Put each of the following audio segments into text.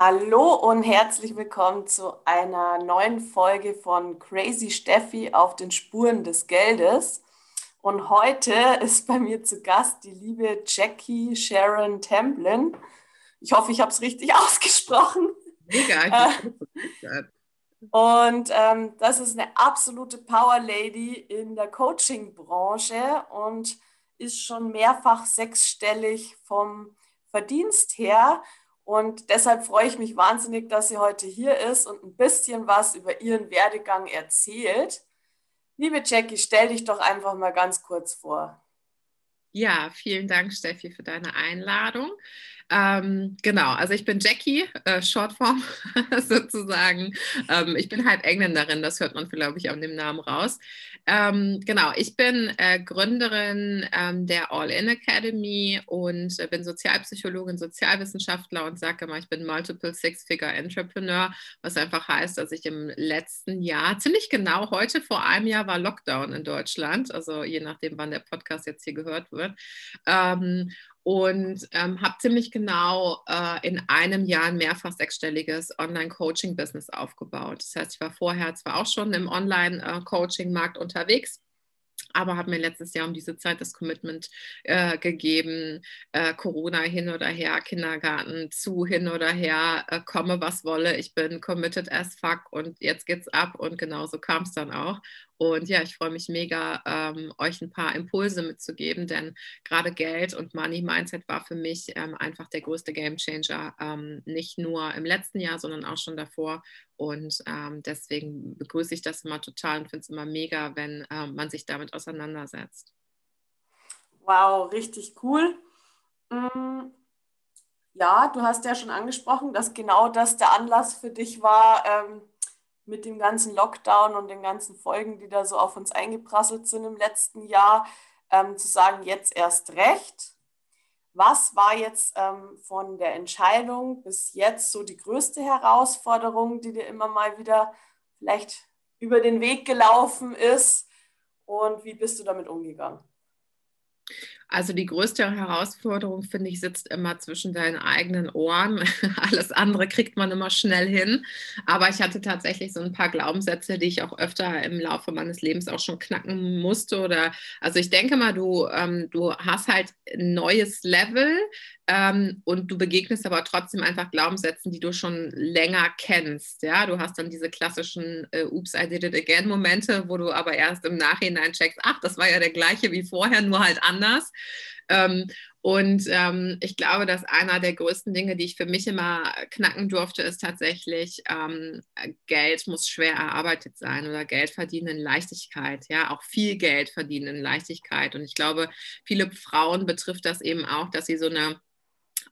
Hallo und herzlich willkommen zu einer neuen Folge von Crazy Steffi auf den Spuren des Geldes. Und heute ist bei mir zu Gast die liebe Jackie Sharon Templin. Ich hoffe, ich habe es richtig ausgesprochen. Mega. Äh, und ähm, das ist eine absolute Power Lady in der Coaching-Branche und ist schon mehrfach sechsstellig vom Verdienst her und deshalb freue ich mich wahnsinnig, dass sie heute hier ist und ein bisschen was über ihren Werdegang erzählt. Liebe Jackie, stell dich doch einfach mal ganz kurz vor. Ja, vielen Dank, Steffi, für deine Einladung. Ähm, genau, also ich bin Jackie, äh, Shortform sozusagen. Ähm, ich bin halb Engländerin, das hört man, glaube ich, an dem Namen raus. Ähm, genau, ich bin äh, Gründerin ähm, der All-In Academy und äh, bin Sozialpsychologin, Sozialwissenschaftler und sage immer, ich bin Multiple Six-Figure Entrepreneur, was einfach heißt, dass ich im letzten Jahr, ziemlich genau heute vor einem Jahr war Lockdown in Deutschland, also je nachdem, wann der Podcast jetzt hier gehört wird. Ähm, und ähm, habe ziemlich genau äh, in einem Jahr ein mehrfach sechsstelliges Online-Coaching-Business aufgebaut. Das heißt, ich war vorher zwar auch schon im Online-Coaching-Markt unterwegs, aber habe mir letztes Jahr um diese Zeit das Commitment äh, gegeben, äh, Corona hin oder her, Kindergarten zu hin oder her, äh, komme was wolle, ich bin committed as fuck und jetzt geht's ab und genauso kam es dann auch. Und ja, ich freue mich mega, ähm, euch ein paar Impulse mitzugeben, denn gerade Geld und Money Mindset war für mich ähm, einfach der größte Game Changer, ähm, nicht nur im letzten Jahr, sondern auch schon davor. Und ähm, deswegen begrüße ich das immer total und finde es immer mega, wenn ähm, man sich damit auseinandersetzt. Wow, richtig cool. Mm, ja, du hast ja schon angesprochen, dass genau das der Anlass für dich war, ähm, mit dem ganzen Lockdown und den ganzen Folgen, die da so auf uns eingeprasselt sind im letzten Jahr, ähm, zu sagen, jetzt erst recht. Was war jetzt ähm, von der Entscheidung bis jetzt so die größte Herausforderung, die dir immer mal wieder vielleicht über den Weg gelaufen ist? Und wie bist du damit umgegangen? Also die größte Herausforderung, finde ich, sitzt immer zwischen deinen eigenen Ohren. Alles andere kriegt man immer schnell hin. Aber ich hatte tatsächlich so ein paar Glaubenssätze, die ich auch öfter im Laufe meines Lebens auch schon knacken musste. Oder also ich denke mal, du, ähm, du hast halt ein neues Level, ähm, und du begegnest aber trotzdem einfach Glaubenssätzen, die du schon länger kennst. Ja, du hast dann diese klassischen äh, Oops, I did it again Momente, wo du aber erst im Nachhinein checkst, ach, das war ja der gleiche wie vorher, nur halt anders. Ähm, und ähm, ich glaube, dass einer der größten Dinge, die ich für mich immer knacken durfte, ist tatsächlich, ähm, Geld muss schwer erarbeitet sein oder Geld verdienen in Leichtigkeit. Ja, auch viel Geld verdienen in Leichtigkeit. Und ich glaube, viele Frauen betrifft das eben auch, dass sie so eine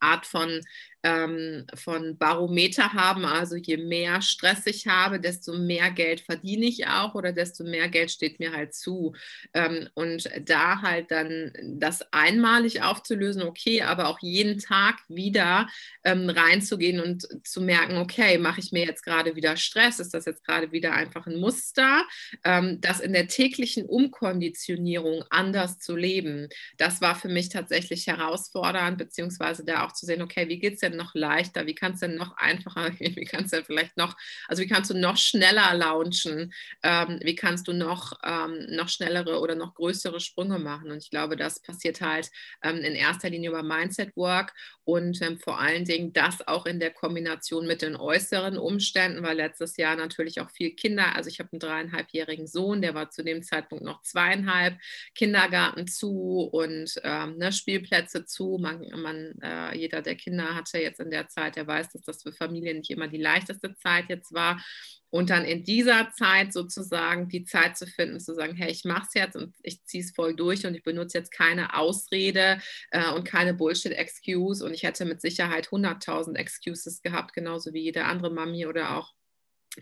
Art von ähm, von Barometer haben. Also je mehr Stress ich habe, desto mehr Geld verdiene ich auch oder desto mehr Geld steht mir halt zu. Ähm, und da halt dann das einmalig aufzulösen, okay, aber auch jeden Tag wieder ähm, reinzugehen und zu merken, okay, mache ich mir jetzt gerade wieder Stress? Ist das jetzt gerade wieder einfach ein Muster? Ähm, das in der täglichen Umkonditionierung anders zu leben, das war für mich tatsächlich herausfordernd, beziehungsweise da auch zu sehen, okay, wie geht es denn noch leichter? Wie kann es denn noch einfacher? Wie kannst du vielleicht noch, also wie kannst du noch schneller launchen? Ähm, wie kannst du noch, ähm, noch schnellere oder noch größere Sprünge machen? Und ich glaube, das passiert halt ähm, in erster Linie über Mindset Work und ähm, vor allen Dingen das auch in der Kombination mit den äußeren Umständen, weil letztes Jahr natürlich auch viel Kinder, also ich habe einen dreieinhalbjährigen Sohn, der war zu dem Zeitpunkt noch zweieinhalb, Kindergarten zu und ähm, ne, Spielplätze zu. Man, man äh, jeder, der Kinder hatte, jetzt in der Zeit, der weiß, dass das für Familien nicht immer die leichteste Zeit jetzt war. Und dann in dieser Zeit sozusagen die Zeit zu finden, zu sagen, hey, ich mache es jetzt und ich ziehe es voll durch und ich benutze jetzt keine Ausrede äh, und keine Bullshit-Excuse. Und ich hätte mit Sicherheit 100.000 Excuses gehabt, genauso wie jede andere Mami oder auch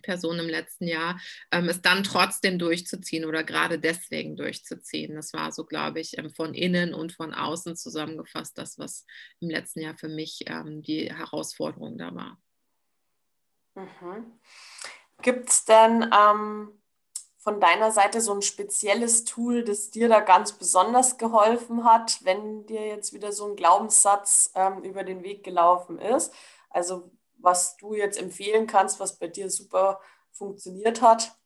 Person im letzten Jahr, ähm, es dann trotzdem durchzuziehen oder gerade deswegen durchzuziehen. Das war so, glaube ich, ähm, von innen und von außen zusammengefasst, das, was im letzten Jahr für mich ähm, die Herausforderung da war. Mhm. Gibt es denn ähm, von deiner Seite so ein spezielles Tool, das dir da ganz besonders geholfen hat, wenn dir jetzt wieder so ein Glaubenssatz ähm, über den Weg gelaufen ist? Also was du jetzt empfehlen kannst, was bei dir super funktioniert hat?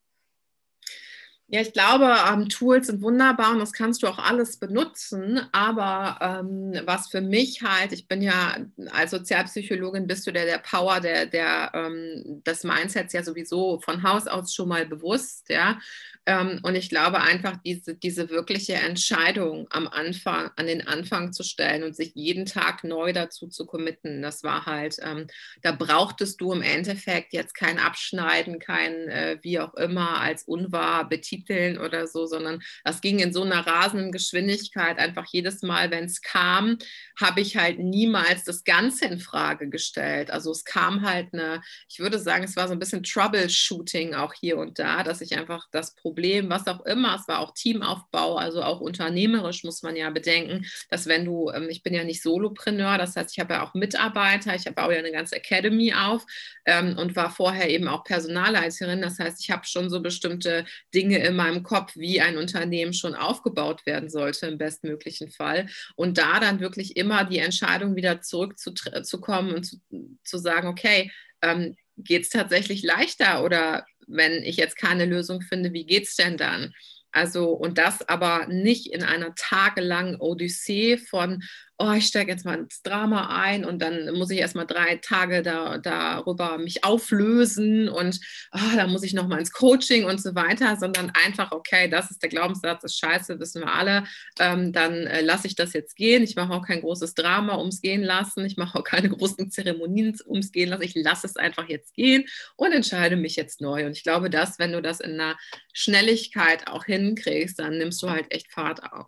Ja, ich glaube, ähm, Tools sind wunderbar und das kannst du auch alles benutzen. Aber ähm, was für mich halt, ich bin ja als Sozialpsychologin, bist du der, der Power der, der, ähm, des Mindsets ja sowieso von Haus aus schon mal bewusst, ja. Ähm, und ich glaube einfach, diese, diese wirkliche Entscheidung am Anfang, an den Anfang zu stellen und sich jeden Tag neu dazu zu committen, das war halt, ähm, da brauchtest du im Endeffekt jetzt kein Abschneiden, kein äh, wie auch immer als unwahr betiteln oder so, sondern das ging in so einer rasenden Geschwindigkeit. Einfach jedes Mal, wenn es kam, habe ich halt niemals das Ganze in Frage gestellt. Also es kam halt eine, ich würde sagen, es war so ein bisschen Troubleshooting auch hier und da, dass ich einfach das Problem Problem, was auch immer. Es war auch Teamaufbau, also auch unternehmerisch muss man ja bedenken, dass wenn du, ähm, ich bin ja nicht Solopreneur, das heißt, ich habe ja auch Mitarbeiter, ich baue ja eine ganze Academy auf ähm, und war vorher eben auch Personalleiterin. Das heißt, ich habe schon so bestimmte Dinge in meinem Kopf, wie ein Unternehmen schon aufgebaut werden sollte im bestmöglichen Fall. Und da dann wirklich immer die Entscheidung wieder zurückzukommen und zu, zu sagen, okay, ähm, geht es tatsächlich leichter oder wenn ich jetzt keine Lösung finde, wie geht es denn dann? Also, und das aber nicht in einer tagelangen Odyssee von, oh, ich steige jetzt mal ins Drama ein und dann muss ich erst mal drei Tage da, darüber mich auflösen und oh, dann muss ich noch mal ins Coaching und so weiter, sondern einfach, okay, das ist der Glaubenssatz, ist scheiße, wissen wir alle, ähm, dann äh, lasse ich das jetzt gehen. Ich mache auch kein großes Drama ums Gehen lassen, ich mache auch keine großen Zeremonien ums Gehen lassen, ich lasse es einfach jetzt gehen und entscheide mich jetzt neu. Und ich glaube, dass, wenn du das in einer Schnelligkeit auch hinkriegst, dann nimmst du halt echt Fahrt auf.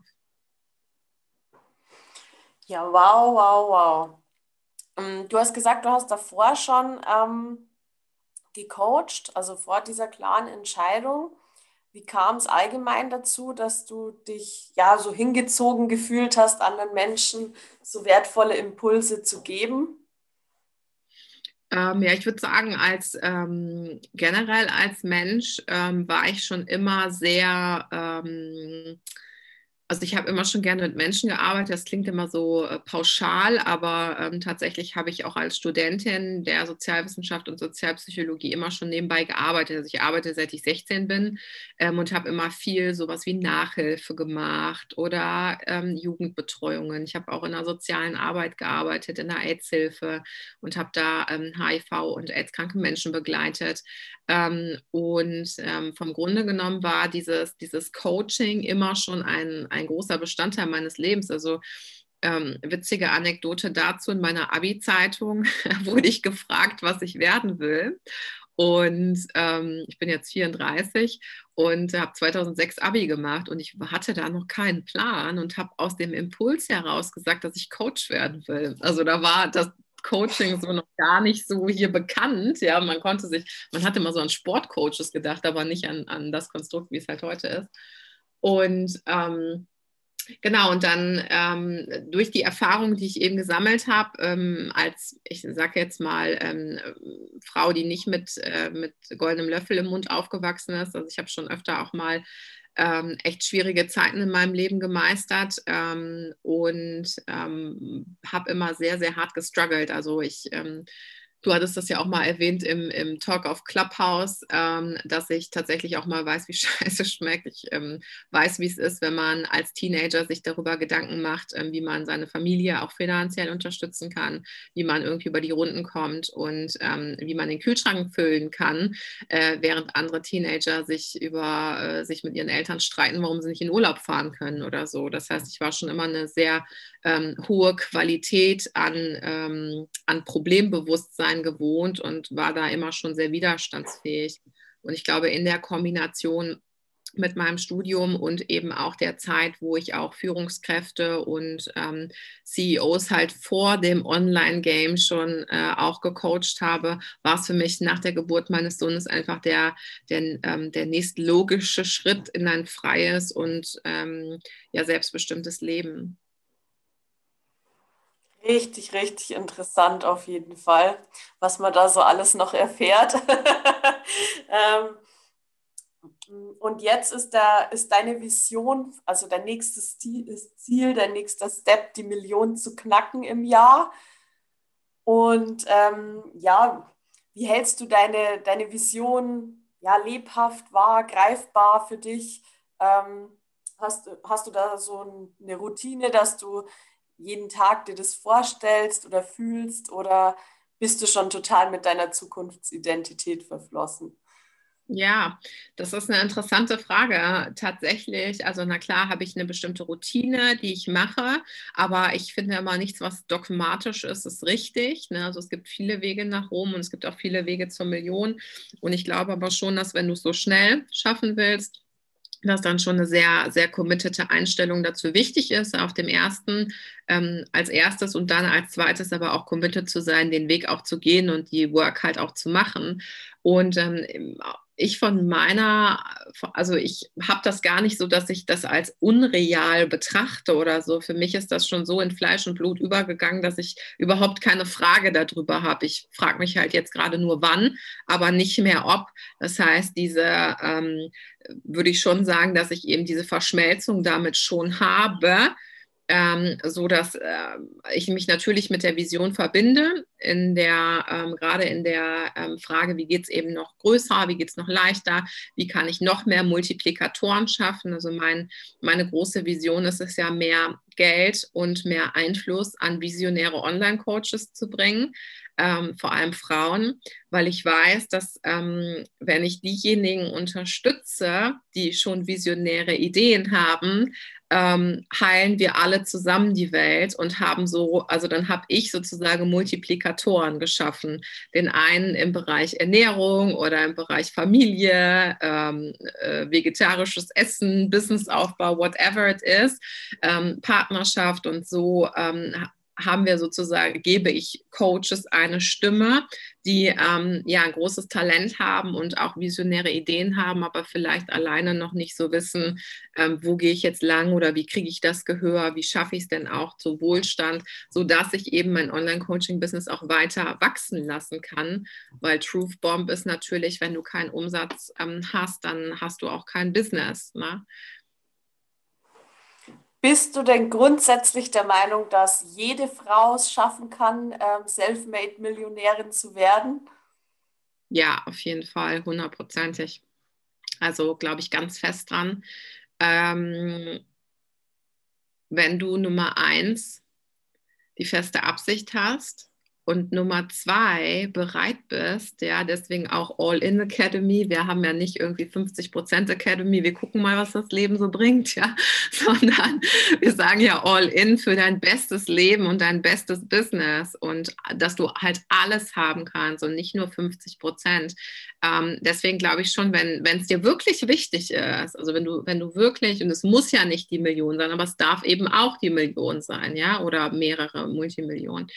Ja, wow, wow, wow. Ähm, du hast gesagt, du hast davor schon ähm, gecoacht, also vor dieser klaren Entscheidung. Wie kam es allgemein dazu, dass du dich ja so hingezogen gefühlt hast, anderen Menschen so wertvolle Impulse zu geben? Ähm, ja, ich würde sagen, als ähm, generell als Mensch ähm, war ich schon immer sehr ähm, also ich habe immer schon gerne mit Menschen gearbeitet. Das klingt immer so äh, pauschal, aber ähm, tatsächlich habe ich auch als Studentin der Sozialwissenschaft und Sozialpsychologie immer schon nebenbei gearbeitet. Also ich arbeite seit ich 16 bin ähm, und habe immer viel sowas wie Nachhilfe gemacht oder ähm, Jugendbetreuungen. Ich habe auch in der sozialen Arbeit gearbeitet, in der AIDS-Hilfe und habe da HIV ähm, und AIDS-kranke Menschen begleitet. Ähm, und ähm, vom Grunde genommen war dieses, dieses Coaching immer schon ein, ein großer Bestandteil meines Lebens. Also ähm, witzige Anekdote dazu, in meiner Abi-Zeitung wurde ich gefragt, was ich werden will. Und ähm, ich bin jetzt 34 und habe 2006 Abi gemacht und ich hatte da noch keinen Plan und habe aus dem Impuls heraus gesagt, dass ich Coach werden will. Also da war das, Coaching so noch gar nicht so hier bekannt. Ja, man konnte sich, man hatte immer so an Sportcoaches gedacht, aber nicht an, an das Konstrukt, wie es halt heute ist. Und ähm, Genau, und dann ähm, durch die Erfahrung, die ich eben gesammelt habe, ähm, als, ich sage jetzt mal, ähm, Frau, die nicht mit, äh, mit goldenem Löffel im Mund aufgewachsen ist, also ich habe schon öfter auch mal ähm, echt schwierige Zeiten in meinem Leben gemeistert ähm, und ähm, habe immer sehr, sehr hart gestruggelt. Also ich ähm, Du hattest das ja auch mal erwähnt im, im Talk auf Clubhouse, ähm, dass ich tatsächlich auch mal weiß, wie Scheiße schmeckt. Ich ähm, weiß, wie es ist, wenn man als Teenager sich darüber Gedanken macht, ähm, wie man seine Familie auch finanziell unterstützen kann, wie man irgendwie über die Runden kommt und ähm, wie man den Kühlschrank füllen kann, äh, während andere Teenager sich über äh, sich mit ihren Eltern streiten, warum sie nicht in Urlaub fahren können oder so. Das heißt, ich war schon immer eine sehr ähm, hohe Qualität an, ähm, an Problembewusstsein gewohnt und war da immer schon sehr widerstandsfähig. Und ich glaube, in der Kombination mit meinem Studium und eben auch der Zeit, wo ich auch Führungskräfte und ähm, CEOs halt vor dem Online-Game schon äh, auch gecoacht habe, war es für mich nach der Geburt meines Sohnes einfach der, der, ähm, der nächstlogische Schritt in ein freies und ähm, ja, selbstbestimmtes Leben. Richtig, richtig interessant auf jeden Fall, was man da so alles noch erfährt. ähm, und jetzt ist, da, ist deine Vision, also dein nächstes Ziel, dein nächster Step, die Million zu knacken im Jahr. Und ähm, ja, wie hältst du deine, deine Vision ja, lebhaft wahr, greifbar für dich? Ähm, hast, hast du da so eine Routine, dass du jeden Tag dir das vorstellst oder fühlst oder bist du schon total mit deiner Zukunftsidentität verflossen? Ja, das ist eine interessante Frage. Tatsächlich, also na klar, habe ich eine bestimmte Routine, die ich mache, aber ich finde immer nichts, was dogmatisch ist, ist richtig. Ne? Also es gibt viele Wege nach Rom und es gibt auch viele Wege zur Million. Und ich glaube aber schon, dass wenn du es so schnell schaffen willst, dass dann schon eine sehr, sehr committete Einstellung dazu wichtig ist, auf dem ersten ähm, als erstes und dann als zweites aber auch committed zu sein, den Weg auch zu gehen und die Work halt auch zu machen. Und ähm, ich von meiner, also ich habe das gar nicht so, dass ich das als unreal betrachte oder so. Für mich ist das schon so in Fleisch und Blut übergegangen, dass ich überhaupt keine Frage darüber habe. Ich frage mich halt jetzt gerade nur wann, aber nicht mehr ob. Das heißt, diese ähm, würde ich schon sagen, dass ich eben diese Verschmelzung damit schon habe ähm, so dass äh, ich mich natürlich mit der Vision verbinde, in der, ähm, gerade in der ähm, Frage, wie geht es eben noch größer, wie geht es noch leichter, wie kann ich noch mehr Multiplikatoren schaffen. Also mein, meine große Vision ist es ja, mehr Geld und mehr Einfluss an visionäre Online-Coaches zu bringen. Ähm, vor allem Frauen, weil ich weiß, dass ähm, wenn ich diejenigen unterstütze, die schon visionäre Ideen haben, ähm, heilen wir alle zusammen die Welt und haben so, also dann habe ich sozusagen Multiplikatoren geschaffen. Den einen im Bereich Ernährung oder im Bereich Familie, ähm, äh, vegetarisches Essen, Businessaufbau, whatever it is, ähm, Partnerschaft und so ähm, haben wir sozusagen, gebe ich Coaches eine Stimme, die ähm, ja ein großes Talent haben und auch visionäre Ideen haben, aber vielleicht alleine noch nicht so wissen, ähm, wo gehe ich jetzt lang oder wie kriege ich das Gehör, wie schaffe ich es denn auch zu Wohlstand, sodass ich eben mein Online-Coaching-Business auch weiter wachsen lassen kann, weil Truth Bomb ist natürlich, wenn du keinen Umsatz ähm, hast, dann hast du auch kein Business. Ne? Bist du denn grundsätzlich der Meinung, dass jede Frau es schaffen kann, ähm, Selfmade-Millionärin zu werden? Ja, auf jeden Fall, hundertprozentig. Also glaube ich ganz fest dran. Ähm, wenn du Nummer eins die feste Absicht hast, und Nummer zwei bereit bist, ja, deswegen auch All-In Academy. Wir haben ja nicht irgendwie 50 Prozent Academy, wir gucken mal, was das Leben so bringt, ja, sondern wir sagen ja All-In für dein bestes Leben und dein bestes Business und dass du halt alles haben kannst und nicht nur 50 Prozent. Ähm, deswegen glaube ich schon, wenn es dir wirklich wichtig ist, also wenn du, wenn du wirklich, und es muss ja nicht die Million sein, aber es darf eben auch die Million sein, ja, oder mehrere Multimillionen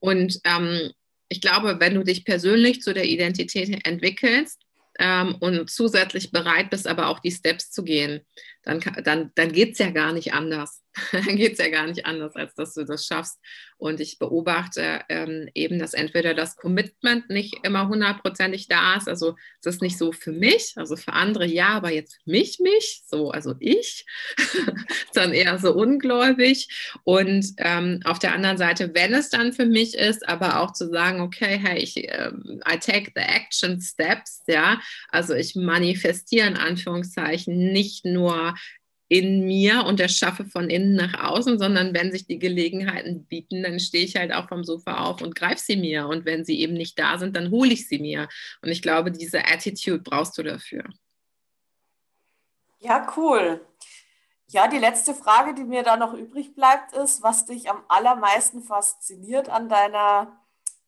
und ähm, ich glaube, wenn du dich persönlich zu der Identität entwickelst ähm, und zusätzlich bereit bist, aber auch die Steps zu gehen, dann, dann, dann geht es ja gar nicht anders. geht es ja gar nicht anders, als dass du das schaffst. Und ich beobachte ähm, eben, dass entweder das Commitment nicht immer hundertprozentig da ist, also es ist nicht so für mich, also für andere ja, aber jetzt für mich, mich, so, also ich, dann eher so ungläubig. Und ähm, auf der anderen Seite, wenn es dann für mich ist, aber auch zu sagen, okay, hey, ich, ähm, I take the action steps, ja, also ich manifestiere in Anführungszeichen nicht nur in mir und erschaffe von innen nach außen, sondern wenn sich die Gelegenheiten bieten, dann stehe ich halt auch vom Sofa auf und greife sie mir. Und wenn sie eben nicht da sind, dann hole ich sie mir. Und ich glaube, diese Attitude brauchst du dafür. Ja, cool. Ja, die letzte Frage, die mir da noch übrig bleibt, ist, was dich am allermeisten fasziniert an deiner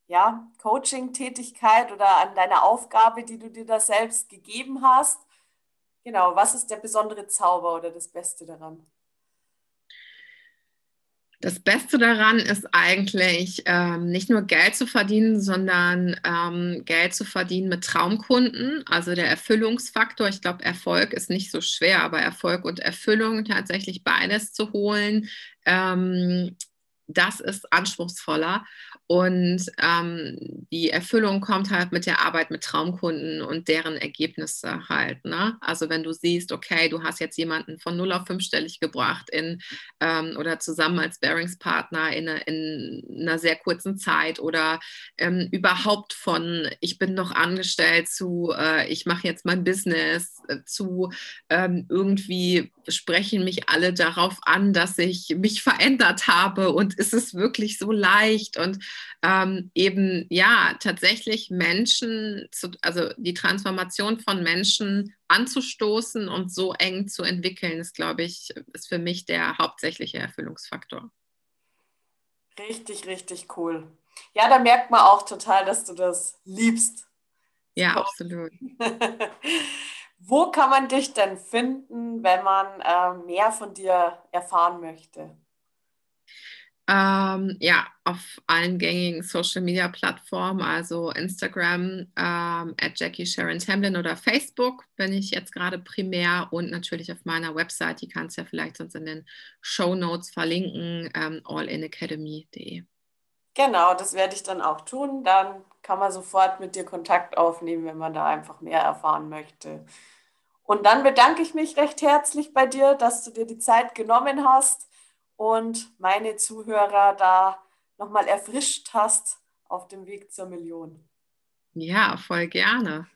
ja, Coaching-Tätigkeit oder an deiner Aufgabe, die du dir da selbst gegeben hast Genau, was ist der besondere Zauber oder das Beste daran? Das Beste daran ist eigentlich ähm, nicht nur Geld zu verdienen, sondern ähm, Geld zu verdienen mit Traumkunden. Also der Erfüllungsfaktor. Ich glaube, Erfolg ist nicht so schwer, aber Erfolg und Erfüllung tatsächlich beides zu holen, ähm, das ist anspruchsvoller. Und ähm, die Erfüllung kommt halt mit der Arbeit mit Traumkunden und deren Ergebnisse halt. Ne? Also wenn du siehst, okay, du hast jetzt jemanden von 0 auf 5-stellig gebracht in, ähm, oder zusammen als Bearingspartner in, in, einer sehr kurzen Zeit oder ähm, überhaupt von ich bin noch angestellt zu äh, ich mache jetzt mein Business äh, zu ähm, irgendwie sprechen mich alle darauf an, dass ich mich verändert habe und ist es wirklich so leicht und ähm, eben ja tatsächlich Menschen, zu, also die Transformation von Menschen anzustoßen und so eng zu entwickeln, ist glaube ich, ist für mich der hauptsächliche Erfüllungsfaktor. Richtig, richtig cool. Ja, da merkt man auch total, dass du das liebst. Ja, absolut. Wo kann man dich denn finden, wenn man äh, mehr von dir erfahren möchte? Ähm, ja, auf allen gängigen Social Media Plattformen, also Instagram ähm, at Jackie Sharon Tamlin oder Facebook bin ich jetzt gerade primär und natürlich auf meiner Website, die kannst du ja vielleicht sonst in den Show Notes verlinken, ähm, allinacademy.de. Genau, das werde ich dann auch tun. Dann kann man sofort mit dir Kontakt aufnehmen, wenn man da einfach mehr erfahren möchte. Und dann bedanke ich mich recht herzlich bei dir, dass du dir die Zeit genommen hast und meine Zuhörer da nochmal erfrischt hast auf dem Weg zur Million. Ja, voll gerne.